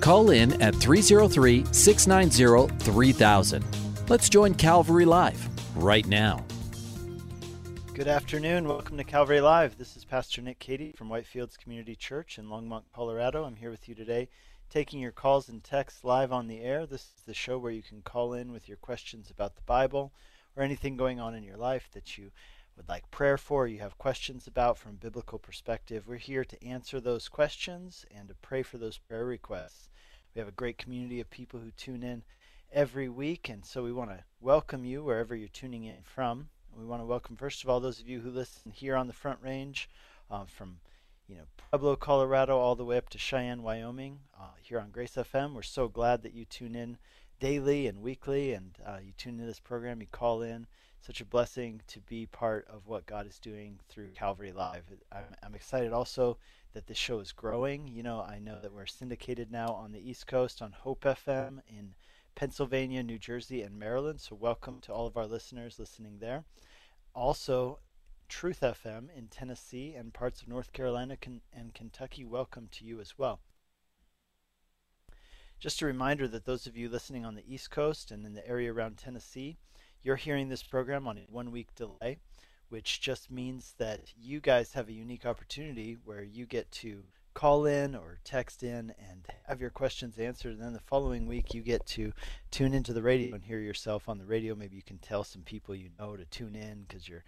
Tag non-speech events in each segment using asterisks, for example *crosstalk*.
Call in at 303 690 3000. Let's join Calvary Live right now. Good afternoon. Welcome to Calvary Live. This is Pastor Nick Cady from Whitefields Community Church in Longmont, Colorado. I'm here with you today, taking your calls and texts live on the air. This is the show where you can call in with your questions about the Bible or anything going on in your life that you would like prayer for, you have questions about from a biblical perspective. We're here to answer those questions and to pray for those prayer requests. We have a great community of people who tune in every week, and so we want to welcome you wherever you're tuning in from. We want to welcome, first of all, those of you who listen here on the Front Range, uh, from you know Pueblo, Colorado, all the way up to Cheyenne, Wyoming, uh, here on Grace FM. We're so glad that you tune in daily and weekly, and uh, you tune into this program. You call in. Such a blessing to be part of what God is doing through Calvary Live. I'm, I'm excited also that this show is growing. You know, I know that we're syndicated now on the East Coast on Hope FM in Pennsylvania, New Jersey, and Maryland. So, welcome to all of our listeners listening there. Also, Truth FM in Tennessee and parts of North Carolina and Kentucky, welcome to you as well. Just a reminder that those of you listening on the East Coast and in the area around Tennessee, you're hearing this program on a one week delay, which just means that you guys have a unique opportunity where you get to call in or text in and have your questions answered. And then the following week, you get to tune into the radio and hear yourself on the radio. Maybe you can tell some people you know to tune in because your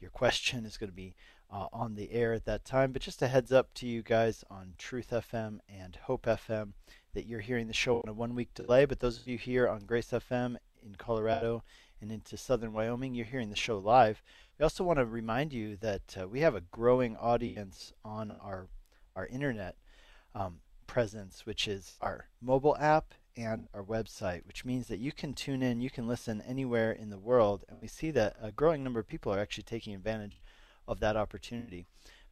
your question is going to be uh, on the air at that time. But just a heads up to you guys on Truth FM and Hope FM that you're hearing the show on a one week delay. But those of you here on Grace FM in Colorado and into southern Wyoming, you're hearing the show live. We also want to remind you that uh, we have a growing audience on our our internet um, presence, which is our mobile app and our website, which means that you can tune in, you can listen anywhere in the world, and we see that a growing number of people are actually taking advantage of that opportunity.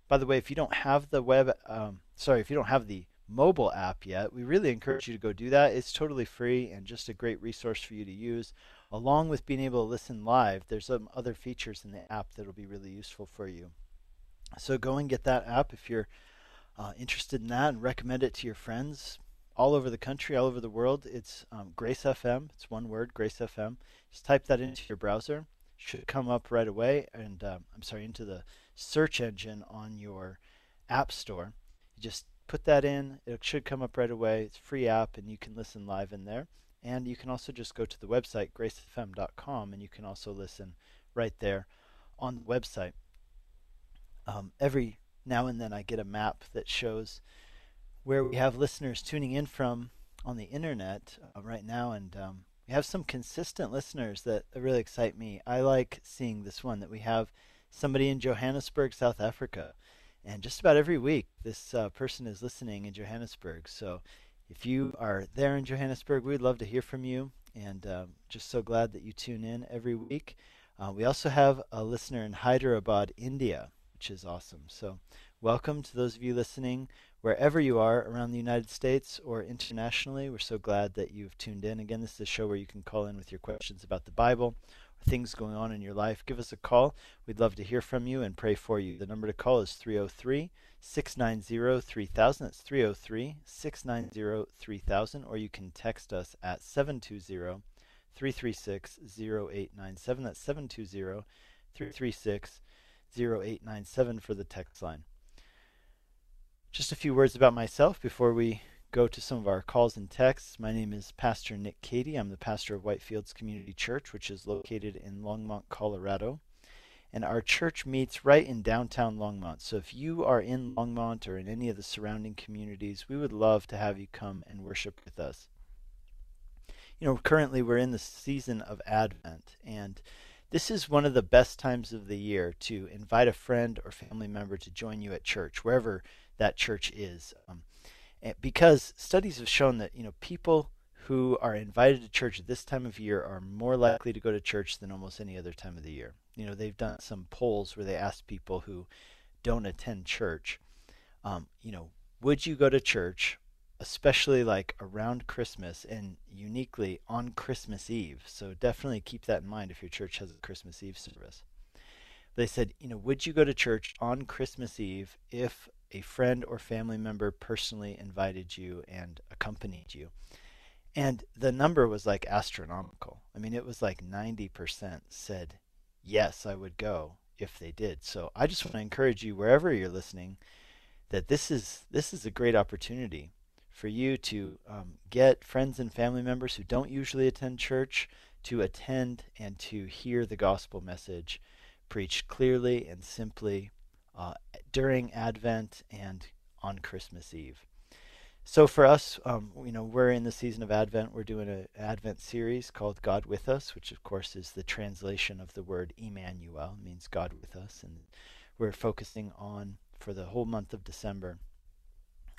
By the way, if you don't have the web, um, sorry, if you don't have the mobile app yet, we really encourage you to go do that. It's totally free and just a great resource for you to use. Along with being able to listen live, there's some other features in the app that will be really useful for you. So go and get that app if you're uh, interested in that and recommend it to your friends all over the country, all over the world. It's um, Grace FM. It's one word, Grace FM. Just type that into your browser. Should come up right away. And um, I'm sorry, into the search engine on your app store. You just put that in. It should come up right away. It's free app, and you can listen live in there. And you can also just go to the website, gracefm.com, and you can also listen right there on the website. Um, every now and then I get a map that shows where we have listeners tuning in from on the internet uh, right now, and um, we have some consistent listeners that really excite me. I like seeing this one that we have somebody in Johannesburg, South Africa, and just about every week this uh, person is listening in Johannesburg. So if you are there in Johannesburg, we'd love to hear from you, and uh, just so glad that you tune in every week. Uh, we also have a listener in Hyderabad, India, which is awesome. So, welcome to those of you listening wherever you are around the United States or internationally. We're so glad that you've tuned in. Again, this is a show where you can call in with your questions about the Bible things going on in your life. Give us a call. We'd love to hear from you and pray for you. The number to call is 303 690 3000. That's 303 690 3000. Or you can text us at 720 336 0897. That's 720 336 0897 for the text line. Just a few words about myself before we go to some of our calls and texts. My name is Pastor Nick Cady. I'm the pastor of Whitefields Community Church, which is located in Longmont, Colorado. And our church meets right in downtown Longmont. So if you are in Longmont or in any of the surrounding communities, we would love to have you come and worship with us. You know, currently we're in the season of Advent, and this is one of the best times of the year to invite a friend or family member to join you at church, wherever that church is. Um, because studies have shown that you know people who are invited to church at this time of year are more likely to go to church than almost any other time of the year. You know, they've done some polls where they asked people who don't attend church, um, you know, would you go to church, especially like around Christmas and uniquely on Christmas Eve? So definitely keep that in mind if your church has a Christmas Eve service. They said, you know, would you go to church on Christmas Eve if a friend or family member personally invited you and accompanied you? And the number was like astronomical. I mean, it was like 90% said, yes, I would go if they did. So I just want to encourage you, wherever you're listening, that this is this is a great opportunity for you to um, get friends and family members who don't usually attend church to attend and to hear the gospel message preached clearly and simply uh, during Advent and on Christmas Eve. So for us, um, you know, we're in the season of Advent. We're doing an Advent series called God with Us, which of course is the translation of the word Emmanuel, means God with us, and we're focusing on for the whole month of December.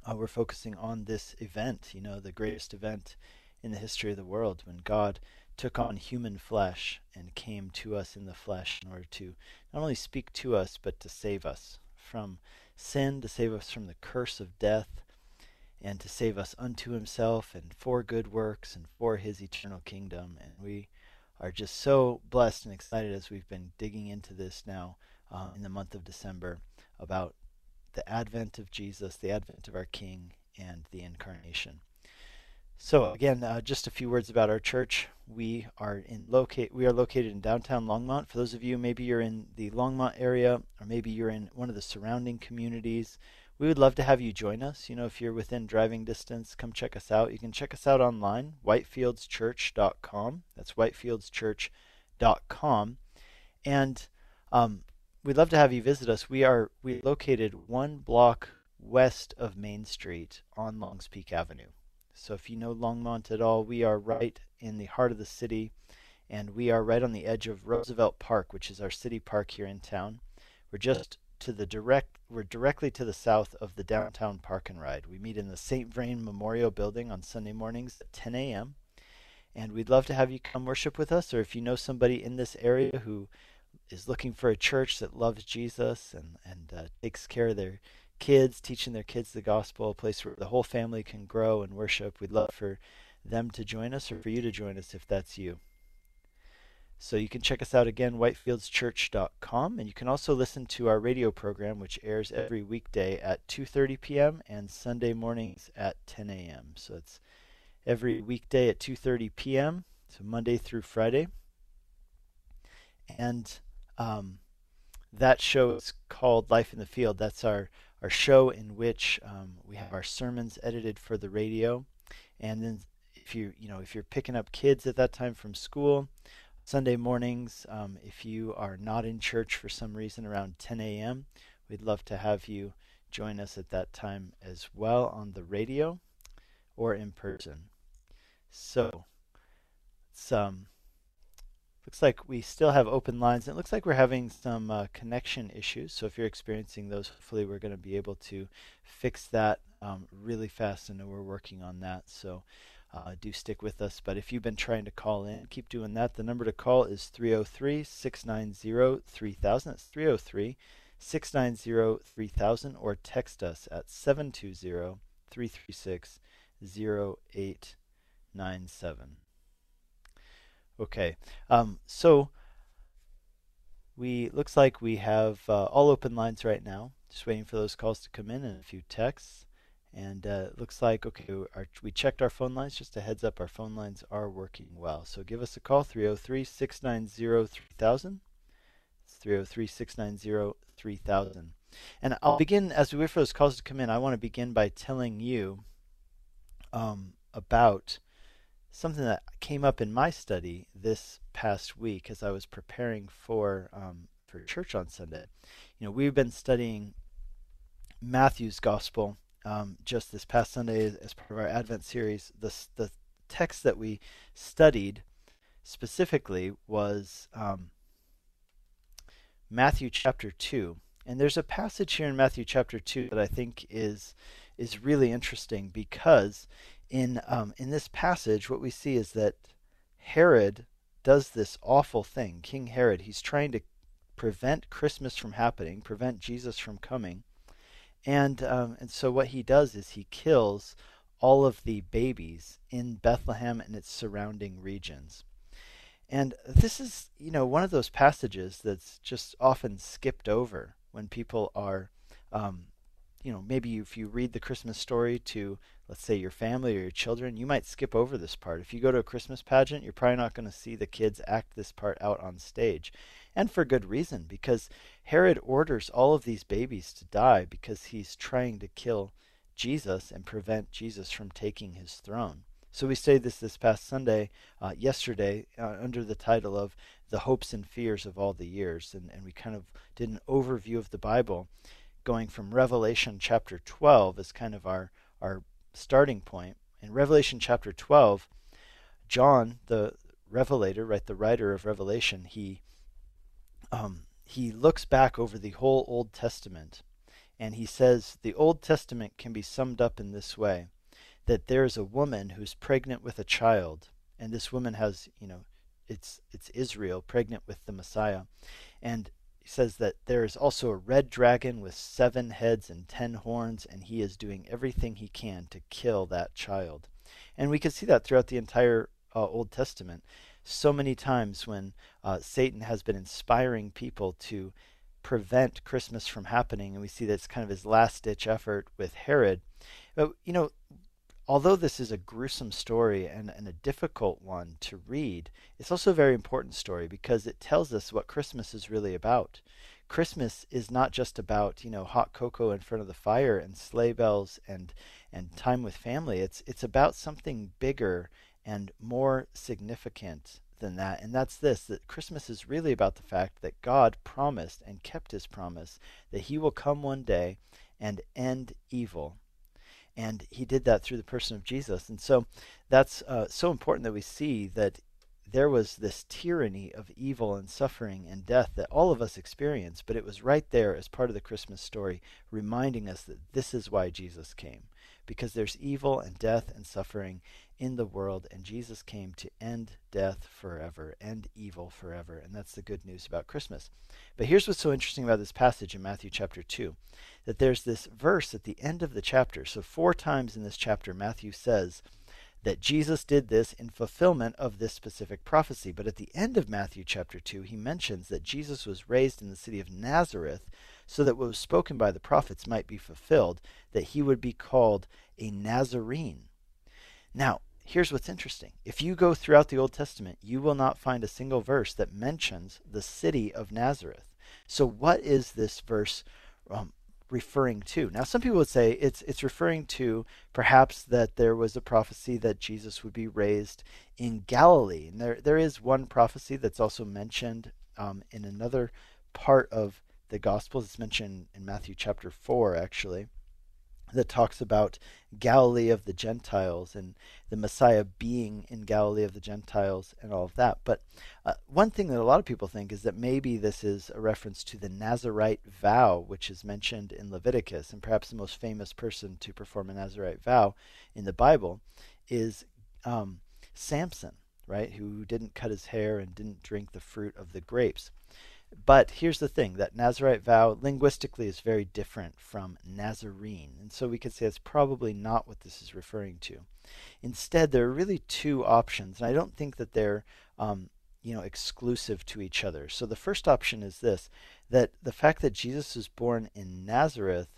Uh, we're focusing on this event, you know, the greatest event in the history of the world, when God took on human flesh and came to us in the flesh in order to not only speak to us but to save us from sin, to save us from the curse of death and to save us unto himself and for good works and for his eternal kingdom. And we are just so blessed and excited as we've been digging into this now uh, in the month of December about the advent of Jesus, the advent of our King, and the incarnation. So again, uh, just a few words about our church. We are in locate. We are located in downtown Longmont. For those of you, maybe you're in the Longmont area, or maybe you're in one of the surrounding communities we would love to have you join us. You know, if you're within driving distance, come check us out. You can check us out online, whitefieldschurch.com. That's whitefieldschurch.com. And um, we'd love to have you visit us. We are we located one block west of Main Street on Longs Peak Avenue. So if you know Longmont at all, we are right in the heart of the city, and we are right on the edge of Roosevelt Park, which is our city park here in town. We're just to the direct we're directly to the south of the downtown park and ride. We meet in the St. Vrain Memorial Building on Sunday mornings at 10 a.m. And we'd love to have you come worship with us, or if you know somebody in this area who is looking for a church that loves Jesus and and uh, takes care of their kids, teaching their kids the gospel, a place where the whole family can grow and worship. We'd love for them to join us, or for you to join us if that's you. So you can check us out again, whitefieldschurch.com, and you can also listen to our radio program, which airs every weekday at 2:30 p.m. and Sunday mornings at 10 a.m. So it's every weekday at 2:30 p.m. So Monday through Friday, and um, that show is called Life in the Field. That's our our show in which um, we have our sermons edited for the radio, and then if you you know if you're picking up kids at that time from school Sunday mornings, um, if you are not in church for some reason around 10 a.m., we'd love to have you join us at that time as well on the radio or in person. So, it's, um, looks like we still have open lines. It looks like we're having some uh, connection issues. So if you're experiencing those, hopefully we're going to be able to fix that um, really fast. and we're working on that. So uh, do stick with us. But if you've been trying to call in, keep doing that. The number to call is 303 690 3000. That's 303 690 3000 or text us at 720 336 0897. Okay, um, so we looks like we have uh, all open lines right now. Just waiting for those calls to come in and a few texts. And uh, looks like, okay, our, we checked our phone lines. Just a heads up, our phone lines are working well. So give us a call, 303 690 3000. It's 303 690 3000. And I'll begin, as we wait for those calls to come in, I want to begin by telling you um, about something that came up in my study this past week as I was preparing for um, for church on Sunday. You know, we've been studying Matthew's gospel um, just this past Sunday as part of our Advent series, the, the text that we studied specifically was um, Matthew chapter 2. And there's a passage here in Matthew chapter 2 that I think is is really interesting because in um, in this passage, what we see is that Herod does this awful thing. King Herod, he's trying to prevent Christmas from happening, prevent Jesus from coming, and um, and so what he does is he kills all of the babies in Bethlehem and its surrounding regions. And this is, you know, one of those passages that's just often skipped over when people are, um, you know, maybe if you read the Christmas story to, let's say, your family or your children, you might skip over this part. If you go to a Christmas pageant, you're probably not going to see the kids act this part out on stage. And for good reason, because Herod orders all of these babies to die because he's trying to kill Jesus and prevent Jesus from taking his throne. So we studied this this past Sunday, uh, yesterday, uh, under the title of The Hopes and Fears of All the Years. And, and we kind of did an overview of the Bible, going from Revelation chapter 12 as kind of our, our starting point. In Revelation chapter 12, John, the revelator, right, the writer of Revelation, he um, he looks back over the whole Old Testament and he says the Old Testament can be summed up in this way that there is a woman who's pregnant with a child, and this woman has, you know, it's it's Israel pregnant with the Messiah. And he says that there is also a red dragon with seven heads and ten horns, and he is doing everything he can to kill that child. And we can see that throughout the entire uh, Old Testament. So many times when uh, Satan has been inspiring people to prevent Christmas from happening. And we see that's kind of his last ditch effort with Herod. But, you know, although this is a gruesome story and, and a difficult one to read, it's also a very important story because it tells us what Christmas is really about. Christmas is not just about, you know, hot cocoa in front of the fire and sleigh bells and and time with family. It's it's about something bigger and more significant than that, and that's this that Christmas is really about the fact that God promised and kept his promise that he will come one day and end evil. And he did that through the person of Jesus. And so that's uh, so important that we see that there was this tyranny of evil and suffering and death that all of us experience, but it was right there as part of the Christmas story, reminding us that this is why Jesus came. Because there's evil and death and suffering, in the world, and Jesus came to end death forever, end evil forever. And that's the good news about Christmas. But here's what's so interesting about this passage in Matthew chapter 2 that there's this verse at the end of the chapter. So, four times in this chapter, Matthew says, that Jesus did this in fulfillment of this specific prophecy. But at the end of Matthew chapter 2, he mentions that Jesus was raised in the city of Nazareth so that what was spoken by the prophets might be fulfilled, that he would be called a Nazarene. Now, here's what's interesting. If you go throughout the Old Testament, you will not find a single verse that mentions the city of Nazareth. So, what is this verse um, referring to? Now, some people would say it's it's referring to perhaps that there was a prophecy that Jesus would be raised in Galilee, and there there is one prophecy that's also mentioned um, in another part of the Gospels. It's mentioned in Matthew chapter four, actually that talks about Galilee of the Gentiles and the Messiah being in Galilee of the Gentiles and all of that. But uh, one thing that a lot of people think is that maybe this is a reference to the Nazarite vow, which is mentioned in Leviticus. And perhaps the most famous person to perform a Nazarite vow in the Bible is um, Samson, right? Who didn't cut his hair and didn't drink the fruit of the grapes. But here's the thing that Nazarite vow linguistically is very different from Nazarene. And so we could say it's probably not what this is referring to. Instead, there are really two options. And I don't think that they're um, you know exclusive to each other. So the first option is this that the fact that Jesus was born in Nazareth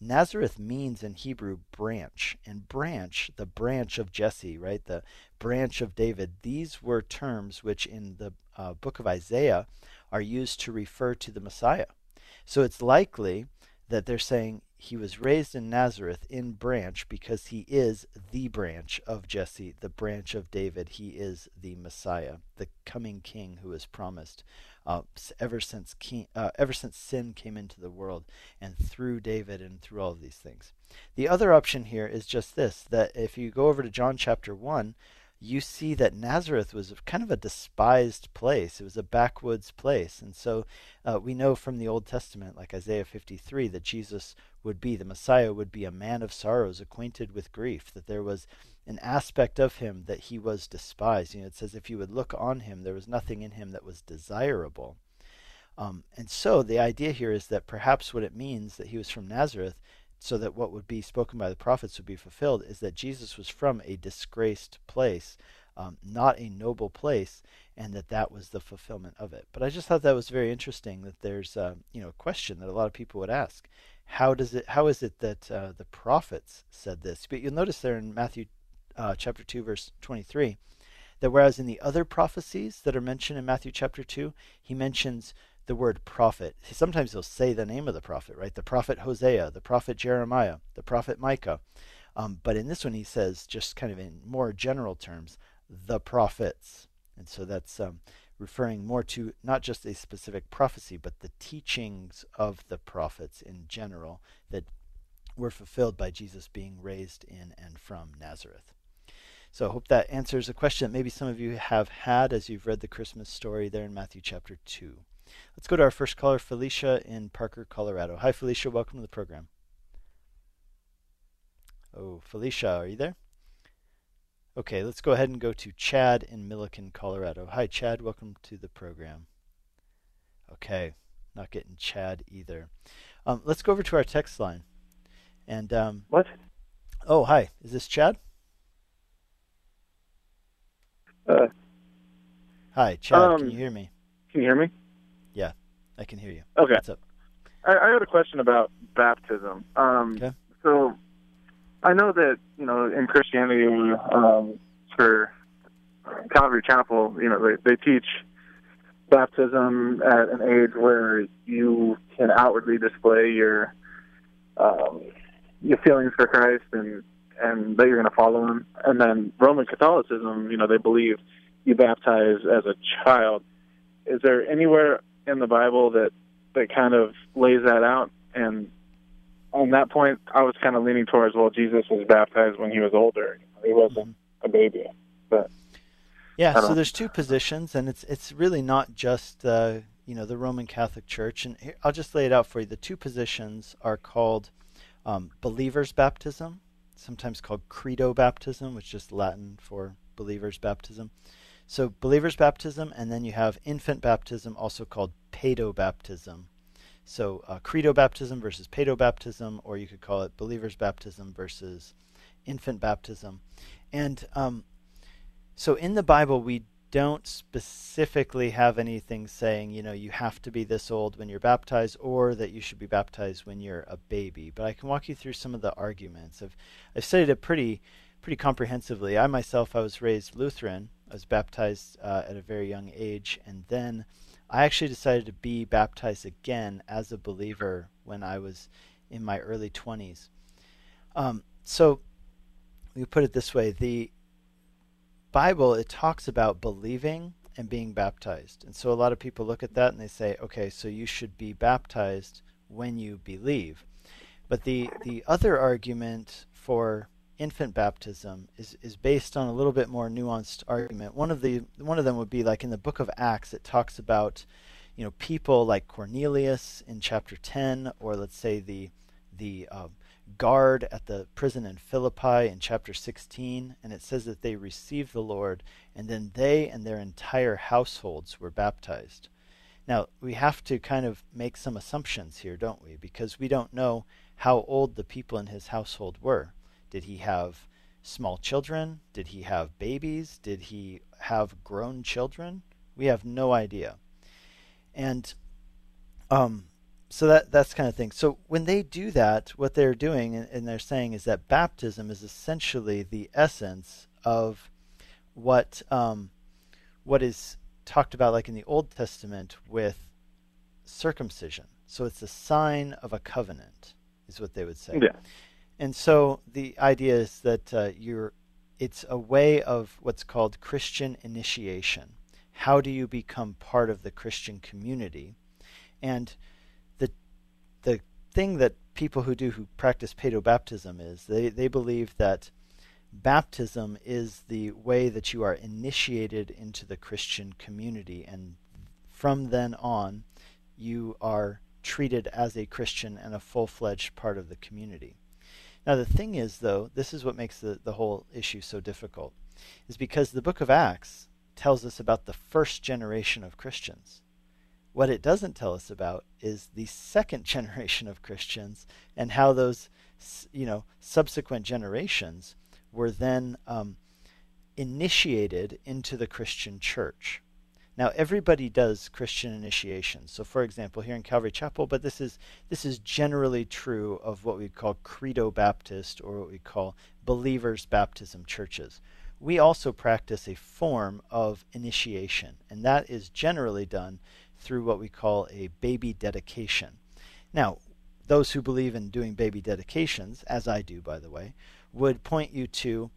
Nazareth means in Hebrew branch, and branch, the branch of Jesse, right? The branch of David. These were terms which in the uh, book of Isaiah are used to refer to the Messiah. So it's likely that they're saying he was raised in Nazareth in branch because he is the branch of Jesse, the branch of David. He is the Messiah, the coming king who is promised uh, ever since king, uh, ever since sin came into the world and through David and through all of these things. The other option here is just this that if you go over to John chapter 1, you see that Nazareth was kind of a despised place. It was a backwoods place. And so uh, we know from the Old Testament, like Isaiah 53, that Jesus would be. The Messiah would be a man of sorrows, acquainted with grief, that there was an aspect of him that he was despised. You know, it says if you would look on him, there was nothing in him that was desirable. Um, and so the idea here is that perhaps what it means that he was from Nazareth, so that what would be spoken by the prophets would be fulfilled, is that Jesus was from a disgraced place, um, not a noble place, and that that was the fulfillment of it. But I just thought that was very interesting that there's uh, you know a question that a lot of people would ask: How does it? How is it that uh, the prophets said this? But you'll notice there in Matthew uh, chapter two, verse twenty-three, that whereas in the other prophecies that are mentioned in Matthew chapter two, he mentions the word prophet. Sometimes he'll say the name of the prophet, right? The prophet Hosea, the prophet Jeremiah, the prophet Micah. Um, but in this one, he says, just kind of in more general terms, the prophets. And so that's um, referring more to not just a specific prophecy, but the teachings of the prophets in general that were fulfilled by Jesus being raised in and from Nazareth. So I hope that answers a question that maybe some of you have had as you've read the Christmas story there in Matthew chapter 2. Let's go to our first caller, Felicia in Parker, Colorado. Hi, Felicia. Welcome to the program. Oh, Felicia, are you there? Okay, let's go ahead and go to Chad in Milliken, Colorado. Hi, Chad. Welcome to the program. Okay, not getting Chad either. Um, let's go over to our text line. And um, what? Oh, hi. Is this Chad? Uh, hi, Chad. Um, can you hear me? Can you hear me? Yeah, I can hear you. Okay. What's up? I, I got a question about baptism. Um, Okay. So I know that you know in Christianity um, for Calvary Chapel, you know they, they teach baptism at an age where you can outwardly display your um, your feelings for Christ and and that you're going to follow him. And then Roman Catholicism, you know, they believe you baptize as a child. Is there anywhere in the Bible that that kind of lays that out? And on that point, I was kind of leaning towards well, Jesus was baptized when he was older. He wasn't a baby, but Yeah, so don't- there's two positions, and it's it's really not just uh, you know the Roman Catholic Church. And here, I'll just lay it out for you. The two positions are called um, believers' baptism, sometimes called credo baptism, which is Latin for believers' baptism. So believers' baptism, and then you have infant baptism, also called pedo baptism. So uh, credo baptism versus pedo baptism, or you could call it believers' baptism versus infant baptism. And um, so in the Bible, we don't specifically have anything saying, you know, you have to be this old when you're baptized or that you should be baptized when you're a baby. But I can walk you through some of the arguments. I've, I've studied it pretty, pretty comprehensively. I myself, I was raised Lutheran. I was baptized uh, at a very young age. And then I actually decided to be baptized again as a believer when I was in my early 20s. Um, so we put it this way the Bible, it talks about believing and being baptized. And so a lot of people look at that and they say, okay, so you should be baptized when you believe. But the, the other argument for infant baptism is, is based on a little bit more nuanced argument. One of the one of them would be like in the book of Acts, it talks about, you know, people like Cornelius in chapter ten, or let's say the the uh, guard at the prison in Philippi in chapter 16, and it says that they received the Lord, and then they and their entire households were baptized. Now, we have to kind of make some assumptions here, don't we? Because we don't know how old the people in his household were. Did he have small children? Did he have babies? Did he have grown children? We have no idea. And um, so that that's kind of thing. So when they do that, what they're doing and, and they're saying is that baptism is essentially the essence of what um, what is talked about, like in the Old Testament, with circumcision. So it's a sign of a covenant, is what they would say. yeah, And so the idea is that uh, you're, it's a way of what's called Christian initiation. How do you become part of the Christian community? And the the thing that people who do who practice pedobaptism is they, they believe that baptism is the way that you are initiated into the Christian community, and from then on, you are treated as a Christian and a full fledged part of the community. Now, the thing is, though, this is what makes the, the whole issue so difficult, is because the book of Acts tells us about the first generation of Christians. What it doesn't tell us about is the second *laughs* generation of Christians and how those, you know, subsequent generations were then um, initiated into the Christian church. Now everybody does Christian initiation. So for example, here in Calvary Chapel, but this is this is generally true of what we call credo Baptist or what we call believers baptism churches. We also practice a form of initiation, and that is generally done through what we call a baby dedication. Now, those who believe in doing baby dedications, as I do by the way, would point you to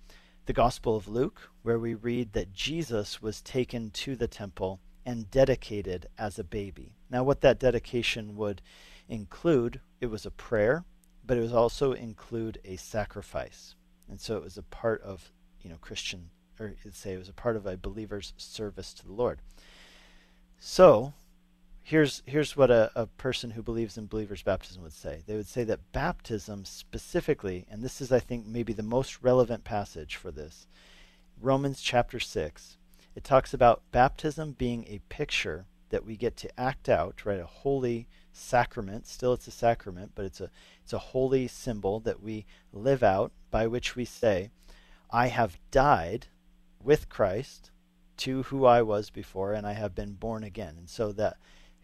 the Gospel of Luke, where we read that Jesus was taken to the temple and dedicated as a baby. Now, what that dedication would include, it was a prayer, but it was also include a sacrifice. And so it was a part of, you know, Christian, or say it was a part of a believer's service to the Lord. So, here's here's what a, a person who believes in believers baptism would say. They would say that baptism specifically and this is i think maybe the most relevant passage for this romans chapter 6 it talks about baptism being a picture that we get to act out right? A holy sacrament. Still it's a sacrament but it's a it's a holy symbol that we live out by which we say i have died with christ to who i was before and i have been born again. And so that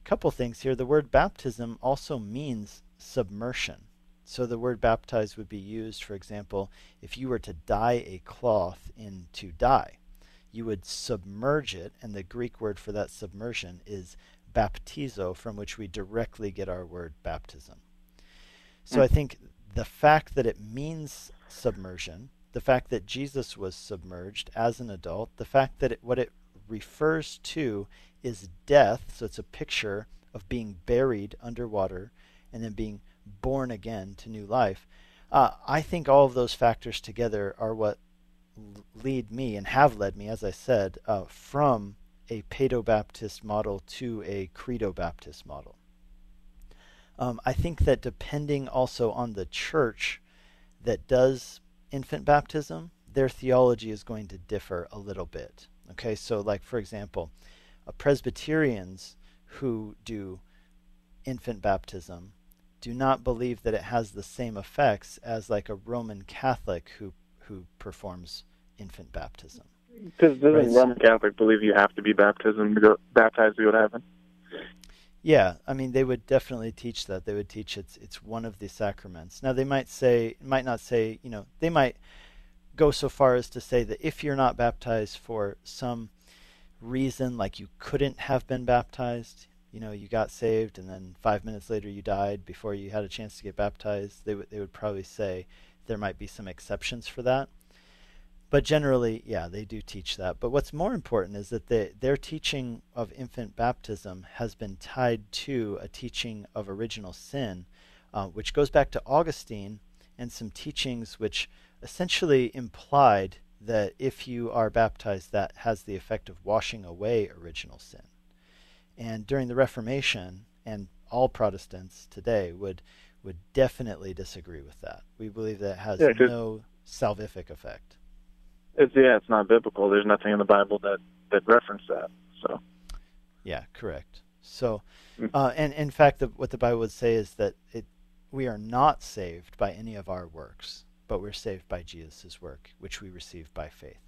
couple things here. The word baptism also means submersion. So the word baptize would be used, for example, if you were to dye a cloth into dye, you would submerge it, and the Greek word for that submersion is baptizo, from which we directly get our word baptism. So. I think the fact that it means submersion, the fact that Jesus was submerged as an adult, the fact that it, what it refers to is death. So it's a picture of being buried underwater and then being born again to new life. Uh, I think all of those factors together are what lead me and have led me, as I said, uh, from a Paedo Baptist model to a Credo Baptist model. Um, I think that depending also on the church that does infant baptism, their theology is going to differ a little bit. Okay, so like for example, Presbyterians who do infant baptism do not believe that it has the same effects as like a Roman Catholic who who performs infant baptism. Because doesn't right? Roman Catholic believe you have to be baptism to go baptized to go to heaven? Yeah, I mean they would definitely teach that. They would teach it's it's one of the sacraments. Now they might say might not say, you know, they might go so far as to say that if you're not baptized for some reason, like you couldn't have been baptized, you know, you got saved and then five minutes later you died before you had a chance to get baptized, they, w- they would probably say there might be some exceptions for that. But generally, yeah, they do teach that. But what's more important is that they, their teaching of infant baptism has been tied to a teaching of original sin, uh, which goes back to Augustine and some teachings which essentially implied that if you are baptized, that has the effect of washing away original sin. And during the Reformation, and all Protestants today would would definitely disagree with that. We believe that it has yeah, no salvific effect. It's yeah, it's not biblical. There's nothing in the Bible that that reference that. So. Yeah, correct. So, mm. uh, and in fact, the, what the Bible would say is that it we are not saved by any of our works but we're saved by Jesus' work, which we receive by faith.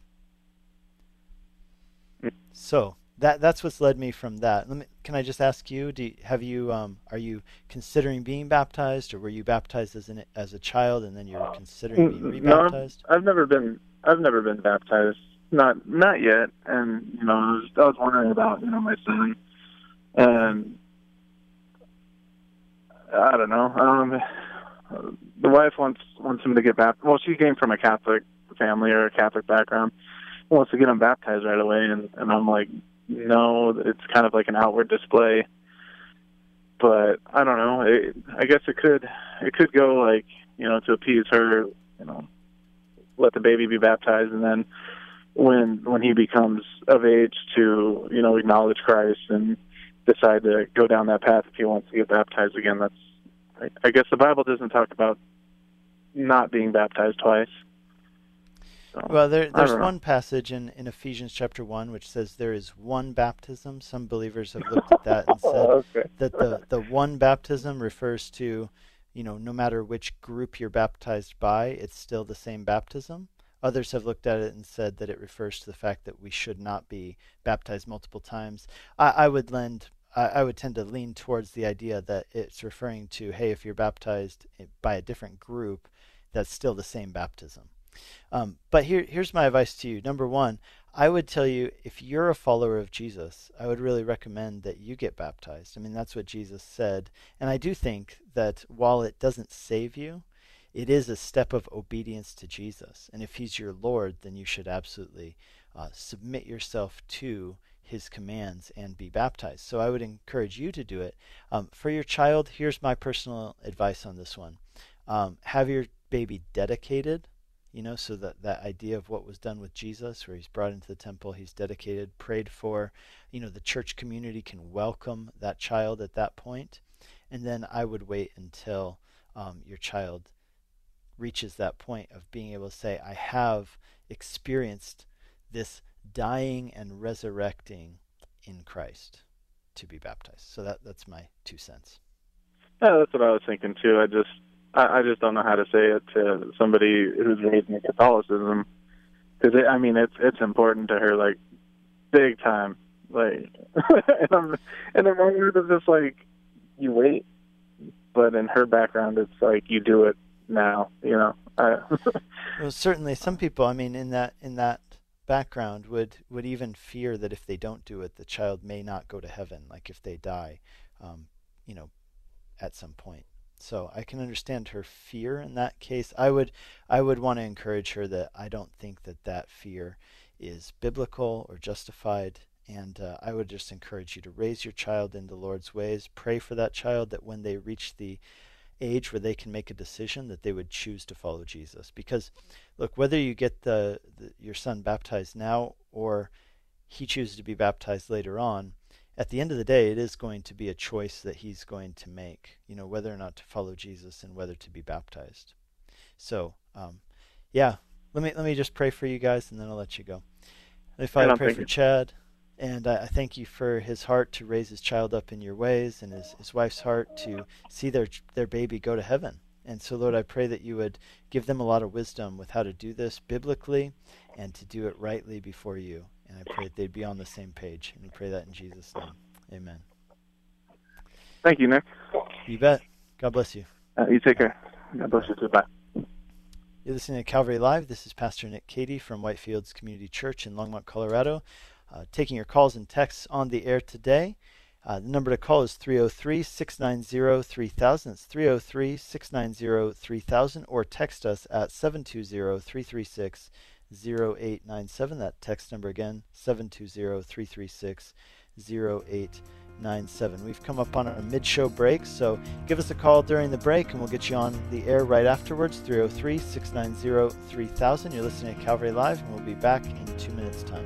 So that that's what's led me from that. Me, can I just ask you? Do you, have you um, are you considering being baptized, or were you baptized as an as a child and then you're considering being rebaptized? No, I've never been I've never been baptized. Not not yet. And you know, I was, I was wondering about you know my son, and I don't know. Um, the wife wants wants him to get baptized. Well, she came from a Catholic family or a Catholic background. Wants to get him baptized right away, and and I'm like, no, it's kind of like an outward display. But I don't know. It, I guess it could it could go like you know to appease her. You know, let the baby be baptized, and then when when he becomes of age to you know acknowledge Christ and decide to go down that path if he wants to get baptized again. That's I, I guess the Bible doesn't talk about not being baptized twice. So, well, there, there's one passage in, in Ephesians chapter 1 which says there is one baptism. Some believers have looked at that and *laughs* said oh, okay. that the, the one baptism refers to, you know, no matter which group you're baptized by, it's still the same baptism. Others have looked at it and said that it refers to the fact that we should not be baptized multiple times. I, I would lend I, would tend to lean towards the idea that it's referring to, hey, if you're baptized by a different group, that's still the same baptism. Um, but here, here's my advice to you. Number one, I would tell you if you're a follower of Jesus, I would really recommend that you get baptized. I mean, that's what Jesus said. And I do think that while it doesn't save you, it is a step of obedience to Jesus. And if he's your Lord, then you should absolutely uh, submit yourself to his commands and be baptized. So I would encourage you to do it. Um, for your child, here's my personal advice on this one um, have your baby dedicated. You know, so that that idea of what was done with Jesus, where he's brought into the temple, he's dedicated, prayed for, you know, the church community can welcome that child at that point, and then I would wait until um, your child reaches that point of being able to say, I have experienced this dying and resurrecting in Christ to be baptized. So that that's my two cents. Yeah, that's what I was thinking too. I just I, I just don't know how to say it to somebody who's raised in Catholicism because I mean it's it's important to her like big time. Like *laughs* and I'm and my world it's just like you wait, but in her background it's like you do it now. You know. *laughs* well, certainly some people. I mean, in that in that background would would even fear that if they don't do it, the child may not go to heaven, like if they die, um, you know, at some point. So I can understand her fear in that case. I would I would want to encourage her that I don't think that that fear is biblical or justified. And uh, I would just encourage you to raise your child in the Lord's ways. Pray for that child that when they reach the age where they can make a decision that they would choose to follow Jesus. Because, look, whether you get the, the, your son baptized now or he chooses to be baptized later on, at the end of the day, it is going to be a choice that he's going to make. You know, whether or not to follow Jesus and whether to be baptized. So, um, yeah, let me let me just pray for you guys, and then I'll let you go. Me Father, pray for Chad. And I thank you for his heart to raise his child up in your ways and his, his wife's heart to see their, their baby go to heaven. And so, Lord, I pray that you would give them a lot of wisdom with how to do this biblically and to do it rightly before you. And I pray that they'd be on the same page. And we pray that in Jesus' name. Amen. Thank you, Nick. You bet. God bless you. Uh, you take care. God bless you too. Bye. You're listening to Calvary Live. This is Pastor Nick Cady from Whitefields Community Church in Longmont, Colorado uh, taking your calls and texts on the air today. Uh, the number to call is 303 690 3000. It's 303 690 3000 or text us at 720 336 0897. That text number again, 720 336 0897. We've come up on a mid show break, so give us a call during the break and we'll get you on the air right afterwards 303 690 3000. You're listening to Calvary Live, and we'll be back in two minutes' time.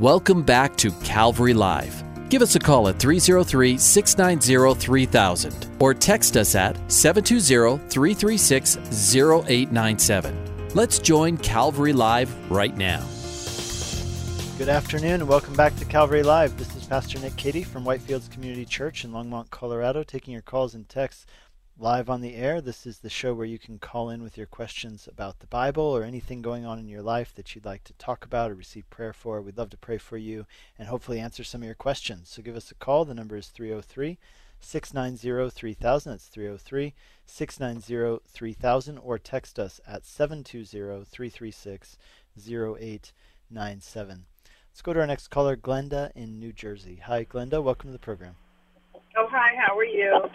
Welcome back to Calvary Live. Give us a call at 303 690 3000 or text us at 720 336 0897. Let's join Calvary Live right now. Good afternoon and welcome back to Calvary Live. This is Pastor Nick Cady from Whitefields Community Church in Longmont, Colorado, taking your calls and texts live on the air. This is the show where you can call in with your questions about the Bible or anything going on in your life that you'd like to talk about or receive prayer for. We'd love to pray for you and hopefully answer some of your questions. So give us a call. The number is 303 690 3000. That's 303 690 3000 or text us at 720 336 0897. Let's go to our next caller, Glenda in New Jersey. Hi, Glenda. Welcome to the program. Oh, hi. How are you?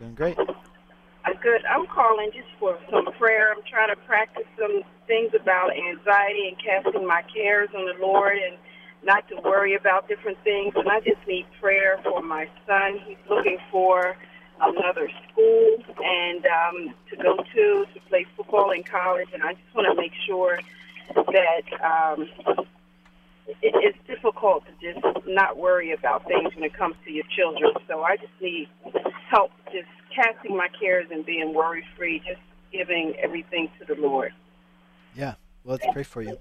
Doing great. I'm good. I'm calling just for some prayer. I'm trying to practice some things about anxiety and casting my cares on the Lord. And not to worry about different things. And I just need prayer for my son. He's looking for another school and um, to go to to play football in college. And I just want to make sure that um, it, it's difficult to just not worry about things when it comes to your children. So I just need help just casting my cares and being worry free, just giving everything to the Lord. Yeah. Well, let's pray for you.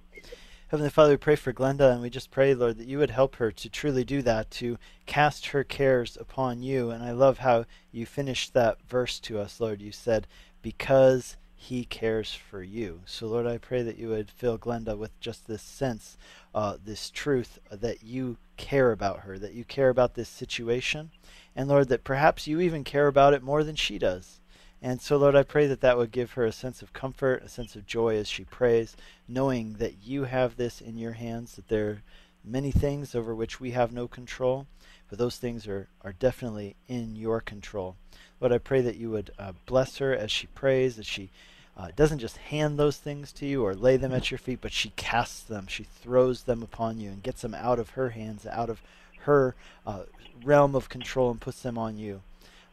Heavenly Father, we pray for Glenda, and we just pray, Lord, that you would help her to truly do that, to cast her cares upon you. And I love how you finished that verse to us, Lord. You said, because he cares for you. So, Lord, I pray that you would fill Glenda with just this sense, uh, this truth that you care about her, that you care about this situation. And, Lord, that perhaps you even care about it more than she does. And so, Lord, I pray that that would give her a sense of comfort, a sense of joy as she prays, knowing that you have this in your hands, that there are many things over which we have no control, but those things are, are definitely in your control. Lord, I pray that you would uh, bless her as she prays, that she uh, doesn't just hand those things to you or lay them at your feet, but she casts them, she throws them upon you and gets them out of her hands, out of her uh, realm of control, and puts them on you.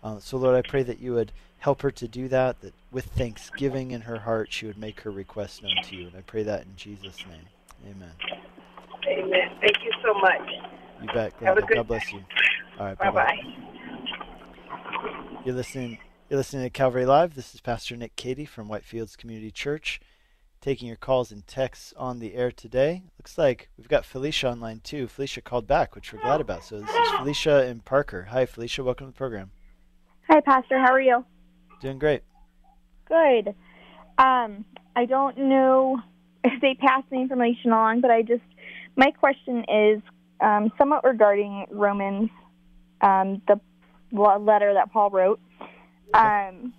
Uh, so, Lord, I pray that you would help her to do that, that with thanksgiving in her heart, she would make her request known to you. And I pray that in Jesus' name. Amen. Amen. Thank you so much. You bet. Have a good God bless you. All right. Bye bye. You're listening. You're listening to Calvary Live. This is Pastor Nick Cady from Whitefields Community Church, taking your calls and texts on the air today. Looks like we've got Felicia online too. Felicia called back, which we're glad about. So this is Felicia and Parker. Hi, Felicia. Welcome to the program. Hi, Pastor. How are you? Doing great. Good. Um, I don't know if they passed the information along, but I just my question is um, somewhat regarding Romans, um, the letter that Paul wrote. Um,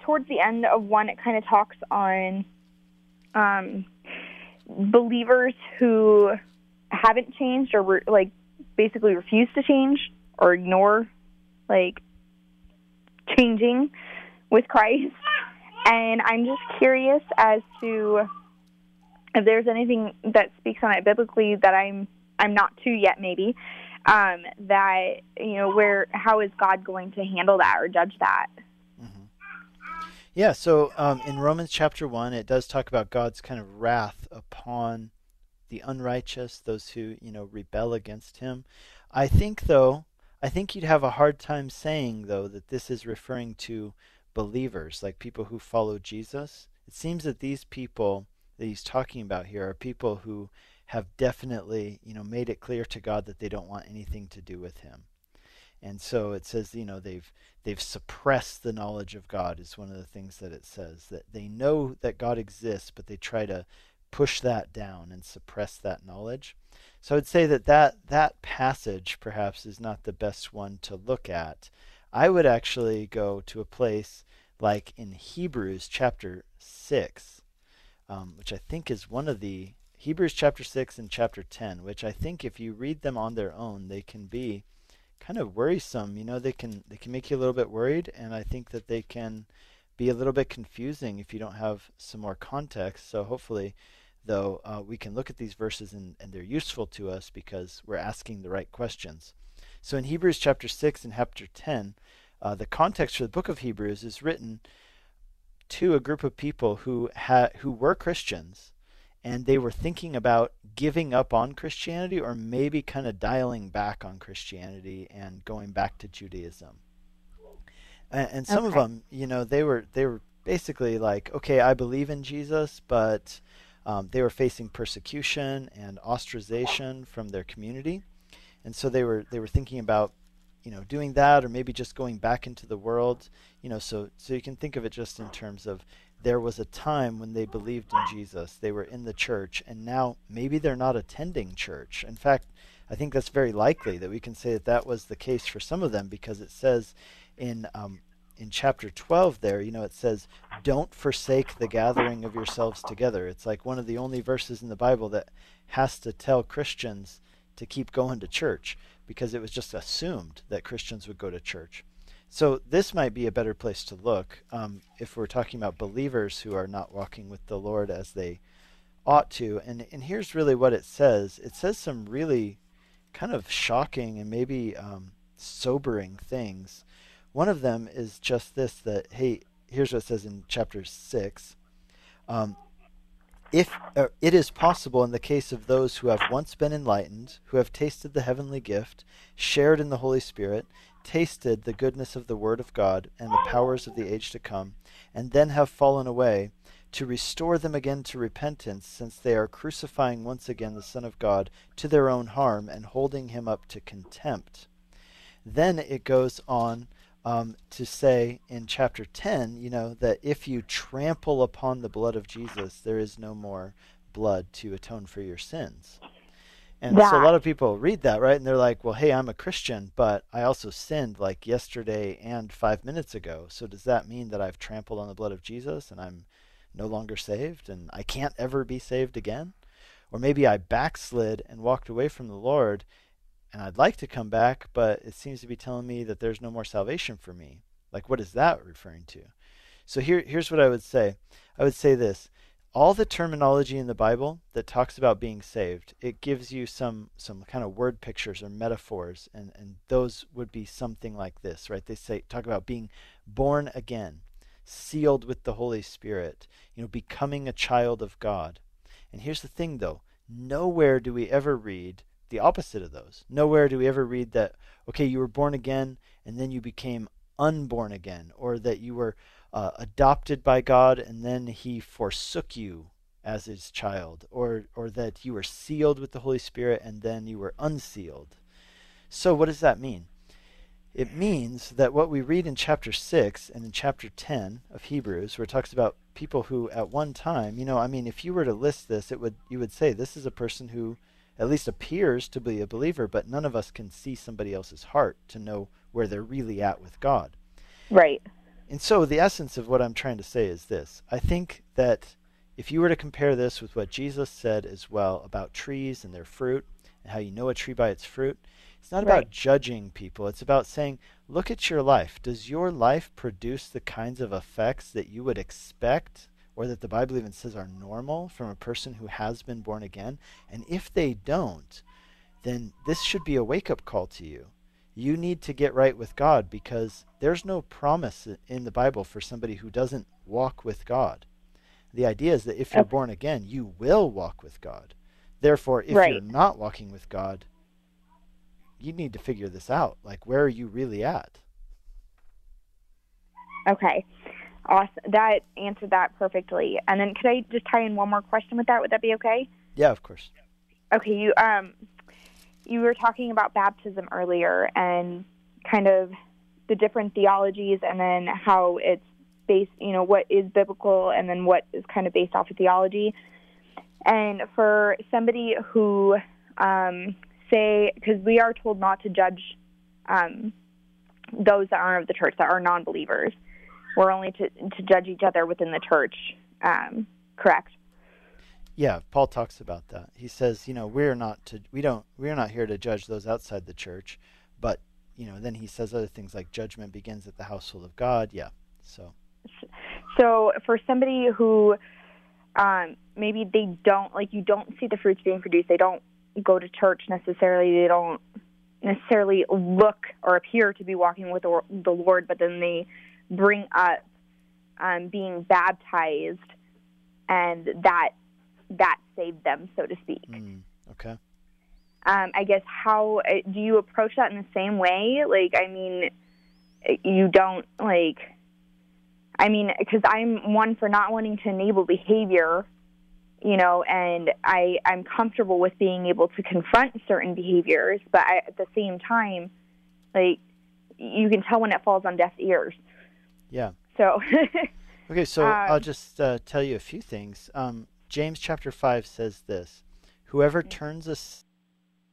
towards the end of one, it kind of talks on um, believers who haven't changed or re- like basically refuse to change or ignore like changing with Christ. And I'm just curious as to if there's anything that speaks on it biblically that I'm I'm not to yet maybe. Um, that you know where how is God going to handle that or judge that? Mm-hmm. Yeah, so um, in Romans chapter one, it does talk about God's kind of wrath upon the unrighteous, those who you know rebel against Him. I think though, I think you'd have a hard time saying though that this is referring to believers, like people who follow Jesus. It seems that these people that he's talking about here are people who have definitely, you know, made it clear to God that they don't want anything to do with him. And so it says, you know, they've they've suppressed the knowledge of God is one of the things that it says that they know that God exists, but they try to push that down and suppress that knowledge. So I'd say that that, that passage perhaps is not the best one to look at. I would actually go to a place like in Hebrews chapter 6, um, which I think is one of the Hebrews chapter 6 and chapter 10, which I think if you read them on their own, they can be kind of worrisome. You know, they can they can make you a little bit worried, and I think that they can be a little bit confusing if you don't have some more context. So hopefully, though, uh, we can look at these verses and, and they're useful to us because we're asking the right questions. So in Hebrews chapter 6 and chapter 10, uh, the context for the book of Hebrews is written to a group of people who had who were Christians and they were thinking about giving up on Christianity or maybe kind of dialing back on Christianity and going back to Judaism. And, and some okay. of them, you know, they were they were basically like, okay, I believe in Jesus, but um, they were facing persecution and ostracization from their community, and so they were they were thinking about you know doing that or maybe just going back into the world you know so so you can think of it just in terms of there was a time when they believed in Jesus. They were in the church and now maybe they're not attending church. In fact I think that's very likely that we can say that that was the case for some of them because it says in um, in chapter 12 there you know it says don't forsake the gathering of yourselves together. It's like one of the only verses in the bible that has to tell christians to keep going to church because it was just assumed that Christians would go to church. So this might be a better place to look um, if we're talking about believers who are not walking with the Lord as they ought to. And and here's really what it says. It says some really kind of shocking and maybe um, sobering things. One of them is just this: that hey, here's what it says in chapter six. Um, if uh, it is possible in the case of those who have once been enlightened, who have tasted the heavenly gift, shared in the Holy Spirit, tasted the goodness of the Word of God and the powers of the age to come, and then have fallen away, to restore them again to repentance, since they are crucifying once again the Son of God to their own harm and holding him up to contempt. Then it goes on um, to say in chapter 10, you know, that if you trample upon the blood of Jesus, there is no more blood to atone for your sins. And so a lot of people read that, right? And they're like, well, hey, I'm a Christian, but I also sinned like yesterday and five minutes ago. So does that mean that I've trampled on the blood of Jesus and I'm no longer saved and I can't ever be saved again? Or maybe I backslid and walked away from the Lord and I'd like to come back, but it seems to be telling me that there's no more salvation for me. Like, what is that referring to? So here, here's what I would say. I would say this: all the terminology in the Bible that talks about being saved, it gives you some some kind of word pictures or metaphors, and and those would be something like this, right? They say talk about being born again, sealed with the Holy Spirit, you know, becoming a child of God. And here's the thing, though: nowhere do we ever read the opposite of those. Nowhere do we ever read that, okay, you were born again and then you became unborn again, or that you were uh, adopted by God and then he forsook you as his child, or, or that you were sealed with the Holy Spirit and then you were unsealed. So, what does that mean? It means that what we read in chapter 6 and in chapter 10 of Hebrews, where it talks about people who at one time, you know, I mean, if you were to list this, it would you would say this is a person who at least appears to be a believer, but none of us can see somebody else's heart to know where they're really at with God. Right. And so the essence of what I'm trying to say is this. I think that if you were to compare this with what Jesus said as well about trees and their fruit and how you know a tree by its fruit, it's not about judging people. It's about saying, look at your life. Does your life produce the kinds of effects that you would expect or that the Bible even says are normal from a person who has been born again. And if they don't, then this should be a wake up call to you. You need to get right with God because there's no promise in the Bible for somebody who doesn't walk with God. The idea is that if you're born again, you will walk with God. Therefore, if right. you're not walking with God, you need to figure this out. Like, where are you really at? Okay. Awesome. That answered that perfectly. And then could I just tie in one more question with that? Would that be okay? Yeah, of course. Okay, you um you were talking about baptism earlier and kind of the different theologies and then how it's based, you know, what is biblical and then what is kind of based off of theology. And for somebody who um say because we are told not to judge um those that aren't of the church that are non-believers we're only to, to judge each other within the church. Um, correct? Yeah, Paul talks about that. He says, you know, we're not to we don't we're not here to judge those outside the church, but you know, then he says other things like judgment begins at the household of God. Yeah. So So for somebody who um, maybe they don't like you don't see the fruits being produced, they don't go to church necessarily, they don't necessarily look or appear to be walking with the Lord, but then they bring up um, being baptized, and that that saved them, so to speak. Mm, okay. Um, I guess how uh, do you approach that in the same way? Like, I mean, you don't like. I mean, because I'm one for not wanting to enable behavior, you know, and I I'm comfortable with being able to confront certain behaviors, but I, at the same time, like you can tell when it falls on deaf ears. Yeah. So. *laughs* okay, so um, I'll just uh, tell you a few things. Um, James chapter five says this: Whoever mm. turns a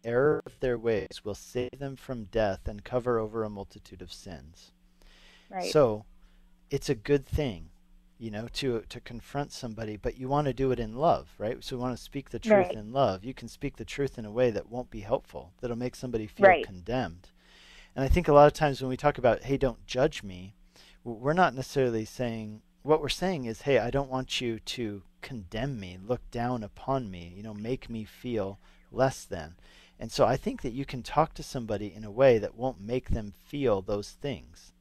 error of their ways will save them from death and cover over a multitude of sins. Right. So, it's a good thing, you know, to to confront somebody, but you want to do it in love, right? So, you want to speak the truth right. in love. You can speak the truth in a way that won't be helpful, that'll make somebody feel right. condemned. And I think a lot of times when we talk about, hey, don't judge me, we're not necessarily saying what we're saying is, hey, I don't want you to condemn me, look down upon me, you know, make me feel less than. And so I think that you can talk to somebody in a way that won't make them feel those things.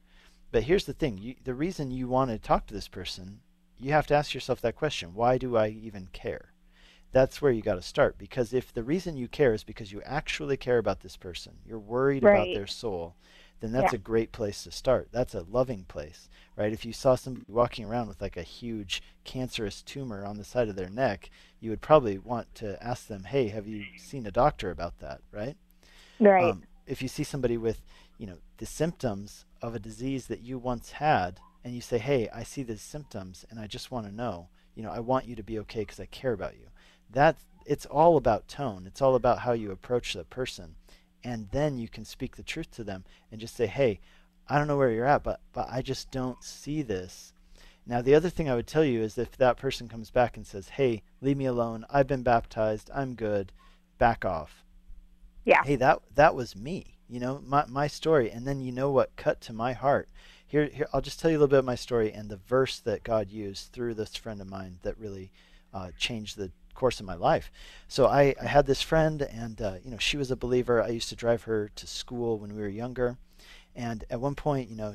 But here's the thing you, the reason you want to talk to this person, you have to ask yourself that question why do I even care? That's where you got to start. Because if the reason you care is because you actually care about this person, you're worried Right. about their soul, then that's Yeah. a great place to start. That's a loving place, right? If you saw somebody walking around with like a huge cancerous tumor on the side of their neck, you would probably want to ask them, "Hey, have you seen a doctor about that?" Right? Right. Um, if you see somebody with, you know, the symptoms of a disease that you once had, and you say, "Hey, I see these symptoms, and I just want to know, you know, I want you to be okay because I care about you." That it's all about tone. It's all about how you approach the person, and then you can speak the truth to them and just say, "Hey, I don't know where you're at, but but I just don't see this." Now, the other thing I would tell you is if that person comes back and says, "Hey, leave me alone. I've been baptized. I'm good. Back off." Yeah. Hey, that that was me. You know, my my story. And then you know what cut to my heart. Here, here I'll just tell you a little bit of my story and the verse that God used through this friend of mine that really uh, changed the course of my life. So I, I had this friend, and uh, you know, she was a believer. I used to drive her to school when we were younger, and at one point, you know,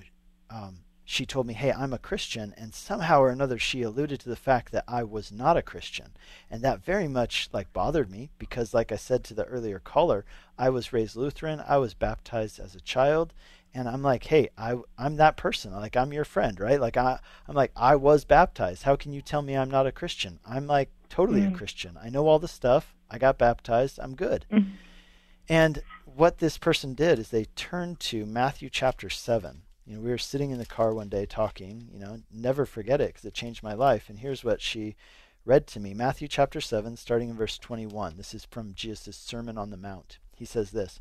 um, she told me, "Hey, I'm a Christian," and somehow or another, she alluded to the fact that I was not a Christian, and that very much like bothered me because, like I said to the earlier caller, I was raised Lutheran. I was baptized as a child, and I'm like, "Hey, I I'm that person. Like I'm your friend, right? Like I I'm like I was baptized. How can you tell me I'm not a Christian? I'm like totally Mhm. a Christian. I know all the stuff. I got baptized. I'm good." Mhm. And what this person did is they turned to Matthew chapter 7. You know, we were sitting in the car one day talking, you know, never forget it because it changed my life. And here's what she read to me Matthew chapter 7, starting in verse 21. This is from Jesus' Sermon on the Mount. He says this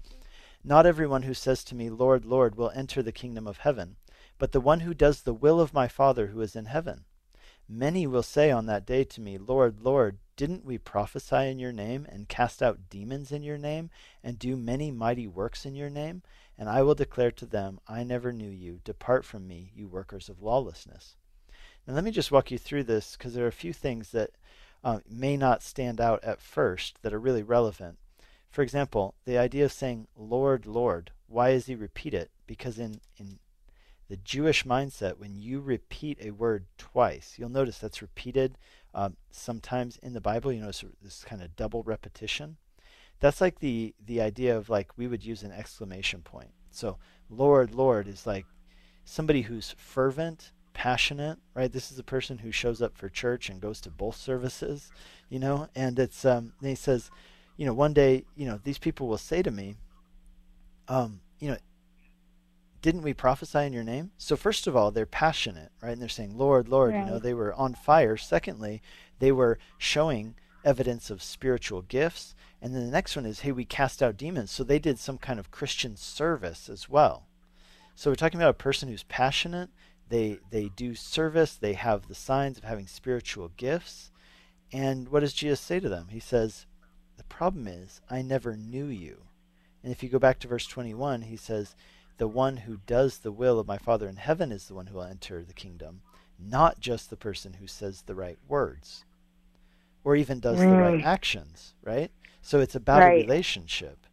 Not everyone who says to me, Lord, Lord, will enter the kingdom of heaven, but the one who does the will of my Father who is in heaven. Many will say on that day to me, Lord, Lord, didn't we prophesy in your name, and cast out demons in your name, and do many mighty works in your name? And I will declare to them, I never knew you. Depart from me, you workers of lawlessness. Now, let me just walk you through this because there are a few things that uh, may not stand out at first that are really relevant. For example, the idea of saying, Lord, Lord, why does he repeat it? Because in, in the Jewish mindset, when you repeat a word twice, you'll notice that's repeated um, sometimes in the Bible. You notice this kind of double repetition. That's like the the idea of like we would use an exclamation point. So Lord, Lord is like somebody who's fervent, passionate, right? This is a person who shows up for church and goes to both services, you know. And it's um, and he says, you know, one day, you know, these people will say to me, um, you know, didn't we prophesy in your name? So first of all, they're passionate, right? And they're saying, Lord, Lord, you know, they were on fire. Secondly, they were showing evidence of spiritual gifts. And then the next one is, hey, we cast out demons. So they did some kind of Christian service as well. So we're talking about a person who's passionate. They they do service. They have the signs of having spiritual gifts. And what does Jesus say to them? He says, the problem is, I never knew you. And if you go back to verse 21, he says, the one who does the will of my Father in heaven is the one who will enter the kingdom, not just the person who says the right words or even does the right Mm. actions, right? So it's about Right. a relationship.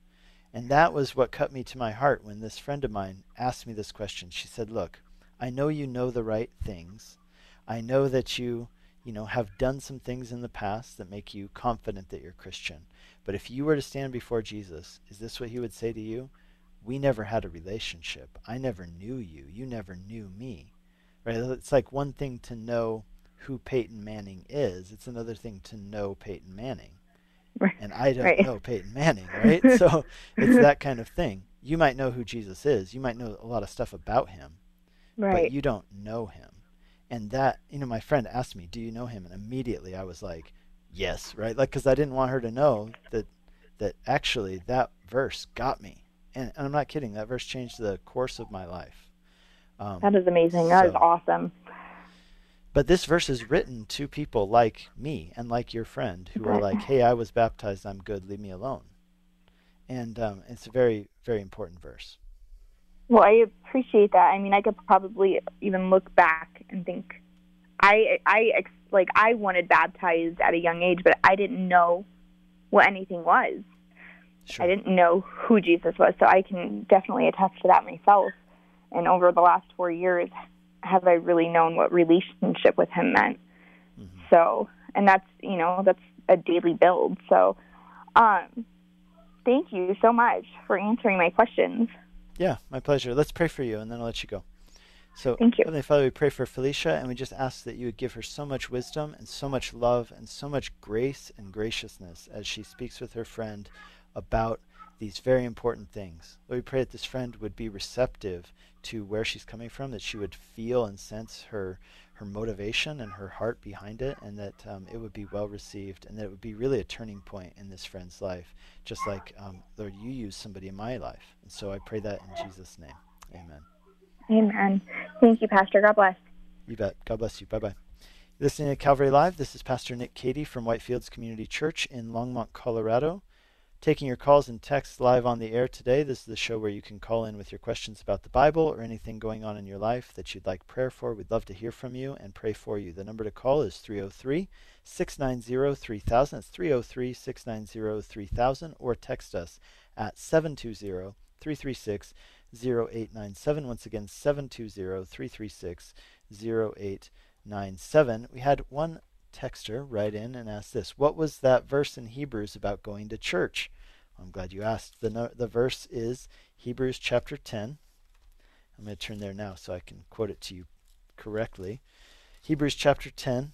And that was what cut me to my heart when this friend of mine asked me this question. She said, "Look, I know you know the right things. I know that you, you know, have done some things in the past that make you confident that you're Christian. But if you were to stand before Jesus, is this what he would say to you? We never had a relationship. I never knew you. You never knew me." Right? It's like one thing to know who Peyton Manning is. It's another thing to know Peyton Manning. Right. And I don't Right. know Peyton Manning, right? *laughs* so it's that kind of thing. You might know who Jesus is. You might know a lot of stuff about him, Right. but you don't know him. And that, you know, my friend asked me, "Do you know him?" And immediately I was like, "Yes," right? Like cuz I didn't want her to know that that actually that verse got me. And, I'm not kidding. That verse changed the course of my life. Um, that is amazing. That is so- awesome. but this verse is written to people like me and like your friend who are like, "Hey, I was baptized. I'm good. Leave me alone." And um, it's a very, very important verse. Well, I appreciate that. I mean, I could probably even look back and think I I like I wanted baptized at a young age, but I didn't know what anything was. Sure. I didn't know who Jesus was, so I can definitely attest to that myself. And over the last four years, have I really known what relationship with Him meant? Mm-hmm. So, and that's you know that's a daily build. So, um, thank you so much for answering my questions. Yeah, my pleasure. Let's pray for you, and then I'll let you go. So, Thank you. Heavenly Father, we pray for Felicia, and we just ask that you would give her so much wisdom and so much love and so much grace and graciousness as she speaks with her friend about these very important things. Lord, we pray that this friend would be receptive to where she's coming from, that she would feel and sense her her motivation and her heart behind it, and that um, it would be well received, and that it would be really a turning point in this friend's life, just like um, Lord, you used somebody in my life, and so I pray that in Jesus' name, Amen. Amen. Thank you, Pastor. God bless. You bet. God bless you. Bye bye. Listening to Calvary Live, this is Pastor Nick Cady from Whitefields Community Church in Longmont, Colorado. Taking your calls and texts live on the air today. This is the show where you can call in with your questions about the Bible or anything going on in your life that you'd like prayer for. We'd love to hear from you and pray for you. The number to call is 303 690 3000. It's 303 690 3000 or text us at 720 336 0897. Once again, 720 336 0897. We had one texter write in and ask this What was that verse in Hebrews about going to church? I'm glad you asked. The, no, the verse is Hebrews chapter 10. I'm going to turn there now so I can quote it to you correctly. Hebrews chapter 10,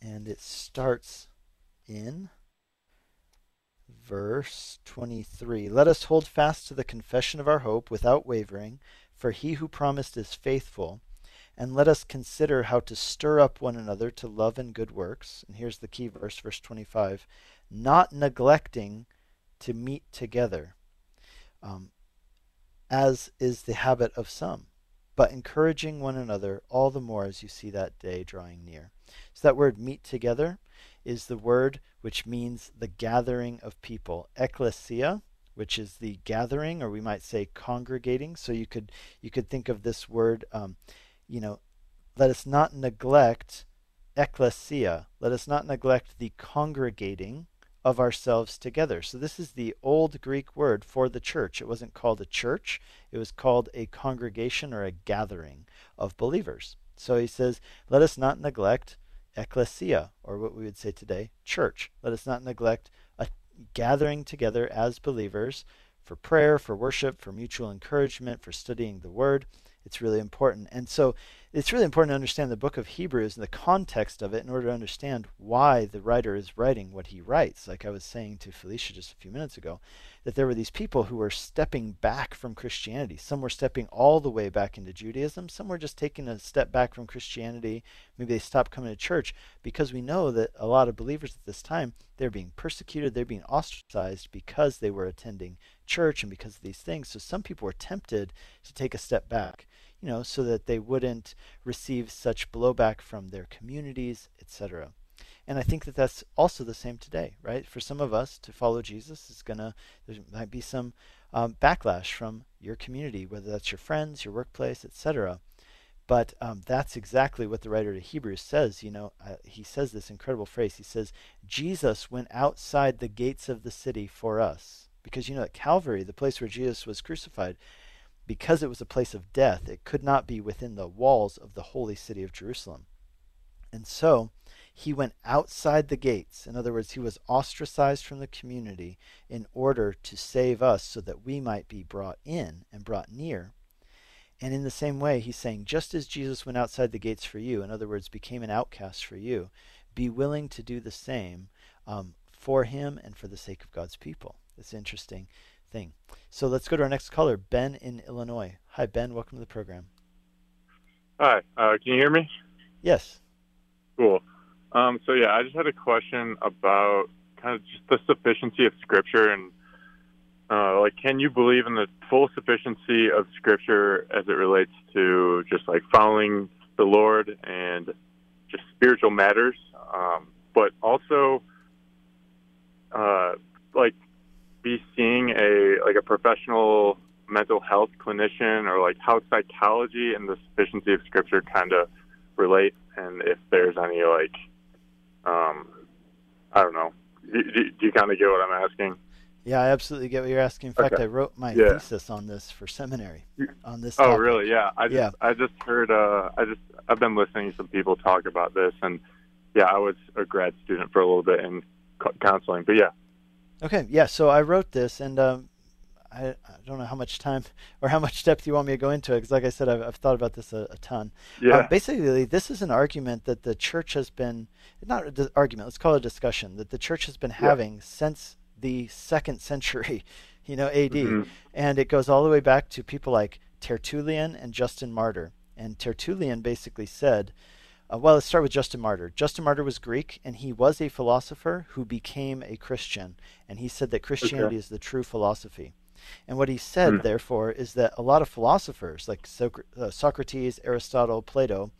and it starts in verse 23. Let us hold fast to the confession of our hope without wavering, for he who promised is faithful. And let us consider how to stir up one another to love and good works. And here's the key verse, verse 25 not neglecting to meet together, um, as is the habit of some, but encouraging one another all the more as you see that day drawing near. So that word meet together is the word which means the gathering of people. Ecclesia, which is the gathering, or we might say congregating. So you could you could think of this word. Um, you know, let us not neglect ecclesia. Let us not neglect the congregating of ourselves together. So this is the old Greek word for the church. It wasn't called a church, it was called a congregation or a gathering of believers. So he says, let us not neglect ecclesia, or what we would say today, church. Let us not neglect a gathering together as believers for prayer, for worship, for mutual encouragement, for studying the word. It's really important. And so it's really important to understand the book of Hebrews and the context of it in order to understand why the writer is writing what he writes. Like I was saying to Felicia just a few minutes ago, that there were these people who were stepping back from Christianity. Some were stepping all the way back into Judaism, some were just taking a step back from Christianity. Maybe they stopped coming to church because we know that a lot of believers at this time, they're being persecuted, they're being ostracized because they were attending church and because of these things. So some people were tempted to take a step back you know, so that they wouldn't receive such blowback from their communities, etc. And I think that that's also the same today, right? For some of us to follow Jesus is gonna there might be some um, backlash from your community, whether that's your friends, your workplace, etc. But um, that's exactly what the writer to Hebrews says. You know, uh, he says this incredible phrase. He says, "Jesus went outside the gates of the city for us." Because you know at Calvary, the place where Jesus was crucified, because it was a place of death, it could not be within the walls of the holy city of Jerusalem. And so he went outside the gates. In other words, he was ostracized from the community in order to save us so that we might be brought in and brought near. And in the same way, he's saying, just as Jesus went outside the gates for you, in other words, became an outcast for you, be willing to do the same um, for him and for the sake of God's people. It's interesting thing. So let's go to our next caller, Ben in Illinois. Hi, Ben. Welcome to the program. Hi. Uh, can you hear me? Yes. Cool. Um, so yeah, I just had a question about kind of just the sufficiency of Scripture and uh, like, can you believe in the full sufficiency of Scripture as it relates to just like following the Lord and just spiritual matters, um, but also uh, like be seeing a like a professional mental health clinician or like how psychology and the sufficiency of scripture kind of relate, and if there's any like, um, I don't know. Do, do, do you kind of get what I'm asking? Yeah, I absolutely get what you're asking. In fact, Okay. I wrote my Yeah. thesis on this for seminary on this. Oh, really? Yeah. I just, Yeah. I just heard. Uh, I just, I've been listening to some people talk about this, and yeah, I was a grad student for a little bit in counseling, but yeah. Okay, yeah. So I wrote this, and um, I, I don't know how much time *laughs* or how much depth you want me to go into it, because like I said, I've, I've thought about this a, a ton. Yeah. Uh, basically, this is an argument that the church has been not an argument. Let's call it a discussion that the church has been having since the second century, *laughs* you know, AD, Mhm. and it goes all the way back to people like Tertullian and Justin Martyr. And Tertullian basically said. Uh, well, let's start with Justin Martyr. Justin Martyr was Greek, and he was a philosopher who became a Christian. And he said that Christianity is the true philosophy. And what he said, Hmm. therefore, is that a lot of philosophers, like Soc- uh, Socrates, Aristotle, Plato,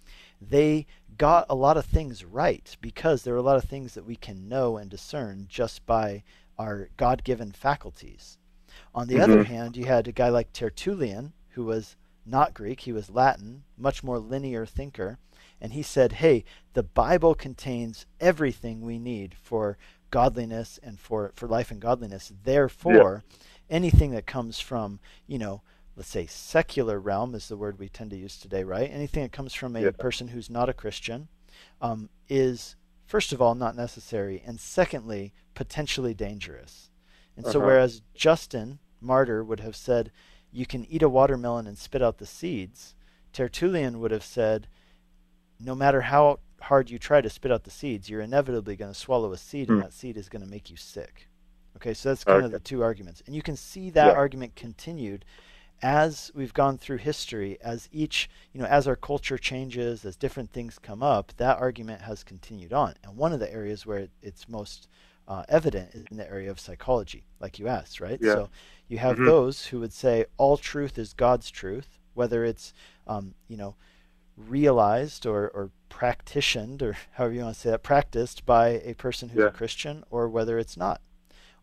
they got a lot of things right because there are a lot of things that we can know and discern just by our God given faculties. On the other Mhm. hand, you had a guy like Tertullian, who was not Greek, he was Latin, much more linear thinker, and he said, hey, the Bible contains everything we need for godliness and for, for life and godliness. Therefore, anything that comes from, you know, let's say secular realm is the word we tend to use today, right? Anything that comes from a Yeah. person who's not a Christian um, is, first of all, not necessary, and secondly, potentially dangerous. And so, Uh-huh. whereas Justin Martyr would have said, you can eat a watermelon and spit out the seeds, Tertullian would have said, no matter how hard you try to spit out the seeds, you're inevitably going to swallow a seed, and Hmm. that seed is going to make you sick. Okay, so that's kind of the two arguments. And you can see that Yeah. argument continued as we've gone through history, as each, you know, as our culture changes, as different things come up, that argument has continued on. And one of the areas where it, it's most uh, evident is in the area of psychology, like you asked, right? Yeah. So you have Mhm. those who would say all truth is God's truth, whether it's, um, you know, realized or, or practiced, or *laughs* however you want to say that, practiced by a person who's Yeah. a Christian, or whether it's not.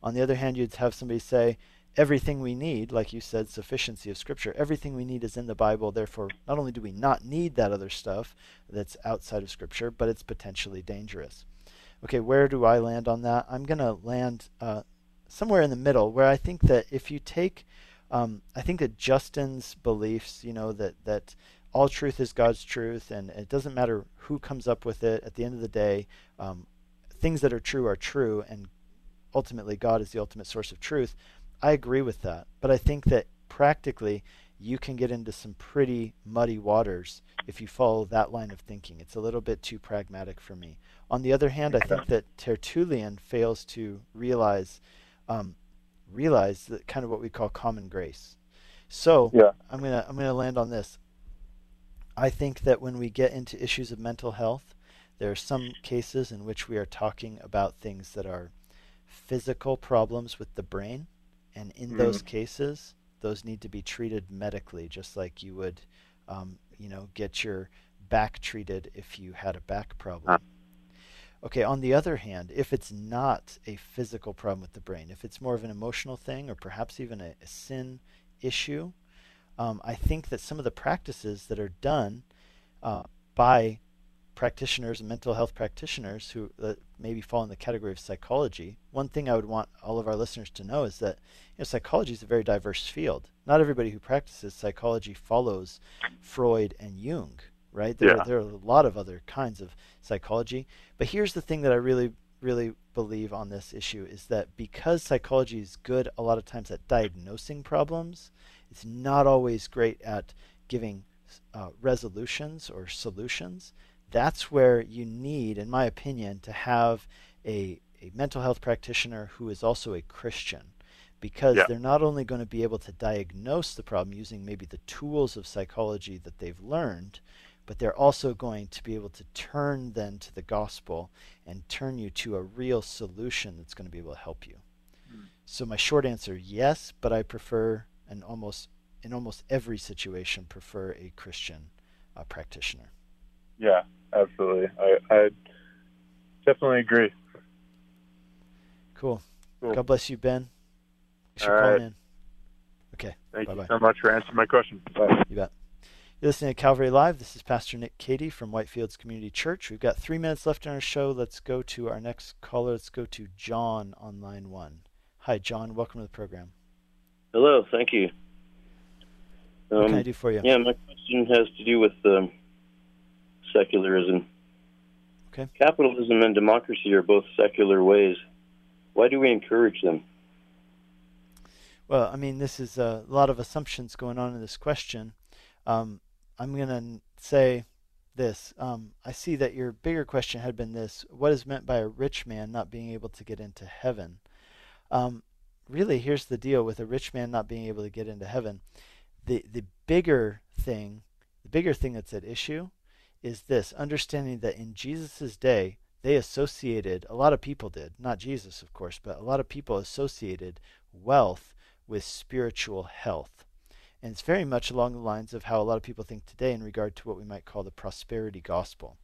On the other hand, you'd have somebody say, everything we need, like you said, sufficiency of Scripture, everything we need is in the Bible. Therefore, not only do we not need that other stuff that's outside of Scripture, but it's potentially dangerous. Okay, where do I land on that? I'm going to land uh, somewhere in the middle, where I think that if you take, um, I think that Justin's beliefs, you know, that that all truth is God's truth, and it doesn't matter who comes up with it. At the end of the day, um, things that are true are true, and ultimately God is the ultimate source of truth. I agree with that, but I think that practically you can get into some pretty muddy waters if you follow that line of thinking. It's a little bit too pragmatic for me. On the other hand, I think that Tertullian fails to realize um, realize that kind of what we call common grace. So Yeah. I'm gonna I'm gonna land on this. I think that when we get into issues of mental health, there are some cases in which we are talking about things that are physical problems with the brain, and in those cases, those need to be treated medically, just like you would, um, you know, get your back treated if you had a back problem. Okay, on the other hand, if it's not a physical problem with the brain, if it's more of an emotional thing or perhaps even a, a sin issue, um, I think that some of the practices that are done uh, by practitioners and mental health practitioners who uh, maybe fall in the category of psychology, one thing I would want all of our listeners to know is that you know, psychology is a very diverse field. Not everybody who practices psychology follows Freud and Jung, right? There, Yeah. there are a lot of other kinds of psychology. But here's the thing that I really, really believe on this issue is that because psychology is good a lot of times at diagnosing problems, it's not always great at giving uh, resolutions or solutions. That's where you need, in my opinion, to have a, a mental health practitioner who is also a Christian because Yeah. they're not only going to be able to diagnose the problem using maybe the tools of psychology that they've learned, but they're also going to be able to turn then to the gospel and turn you to a real solution that's going to be able to help you. So my short answer, yes, but I prefer and almost in almost every situation prefer a Christian uh, practitioner. Yeah, absolutely. I, I definitely agree. Cool. Cool. God bless you, Ben. Thanks for All calling in. Okay. Thank Bye-bye. you so much for answering my question. Bye. You bet. You're listening to Calvary Live. This is Pastor Nick Cady from Whitefields Community Church. We've got three minutes left in our show. Let's go to our next caller. Let's go to John on line one. Hi, John. Welcome to the program. Hello. Thank you. Um, what can I um, do for you? Yeah, my question has to do with um, secularism. Okay. Capitalism and democracy are both secular ways. Why do we encourage them? Well, I mean, this is a lot of assumptions going on in this question. Um, I'm going to say this. Um, I see that your bigger question had been this what is meant by a rich man not being able to get into heaven? Um, really, here's the deal with a rich man not being able to get into heaven. The, the bigger thing, the bigger thing that's at issue is this understanding that in Jesus' day, they associated, a lot of people did, not Jesus, of course, but a lot of people associated wealth with spiritual health. And it's very much along the lines of how a lot of people think today in regard to what we might call the prosperity gospel,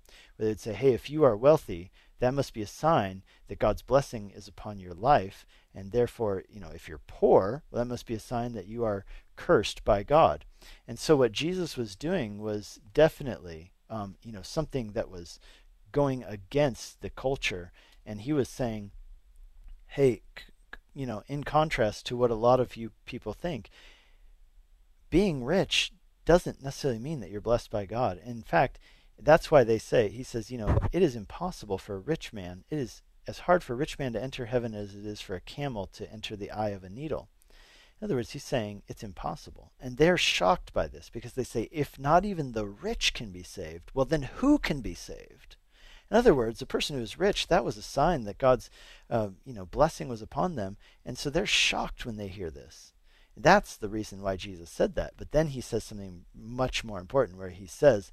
they'd say, hey, if you are wealthy, that must be a sign that God's blessing is upon your life. And therefore, you know, if you're poor, well, that must be a sign that you are cursed by God. And so what Jesus was doing was definitely, um, you know, something that was going against the culture. And he was saying, hey, you know, in contrast to what a lot of you people think, being rich doesn't necessarily mean that you're blessed by God. In fact, that's why they say, he says, you know, it is impossible for a rich man, it is as hard for a rich man to enter heaven as it is for a camel to enter the eye of a needle. In other words, he's saying it's impossible. And they're shocked by this because they say, if not even the rich can be saved, well, then who can be saved? In other words, the person who is rich, that was a sign that God's uh, you know, blessing was upon them. And so they're shocked when they hear this. That's the reason why Jesus said that. But then he says something much more important where he says,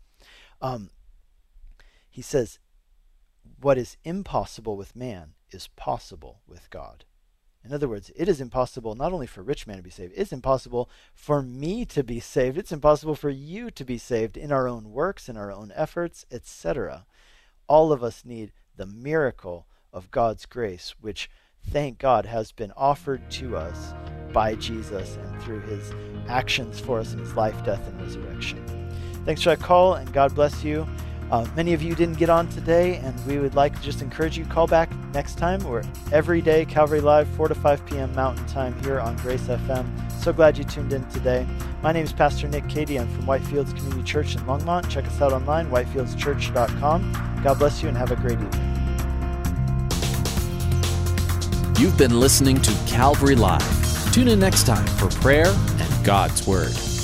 um, he says, what is impossible with man is possible with God. In other words, it is impossible not only for rich man to be saved, it's impossible for me to be saved. It's impossible for you to be saved in our own works, in our own efforts, etc. All of us need the miracle of God's grace, which thank God, has been offered to us by Jesus and through his actions for us in his life, death, and resurrection. Thanks for that call, and God bless you. Uh, many of you didn't get on today, and we would like to just encourage you call back next time. We're every day, Calvary Live, 4 to 5 p.m. Mountain Time here on Grace FM. So glad you tuned in today. My name is Pastor Nick Cady. I'm from Whitefields Community Church in Longmont. Check us out online, whitefieldschurch.com. God bless you, and have a great evening. You've been listening to Calvary Live. Tune in next time for prayer and God's Word.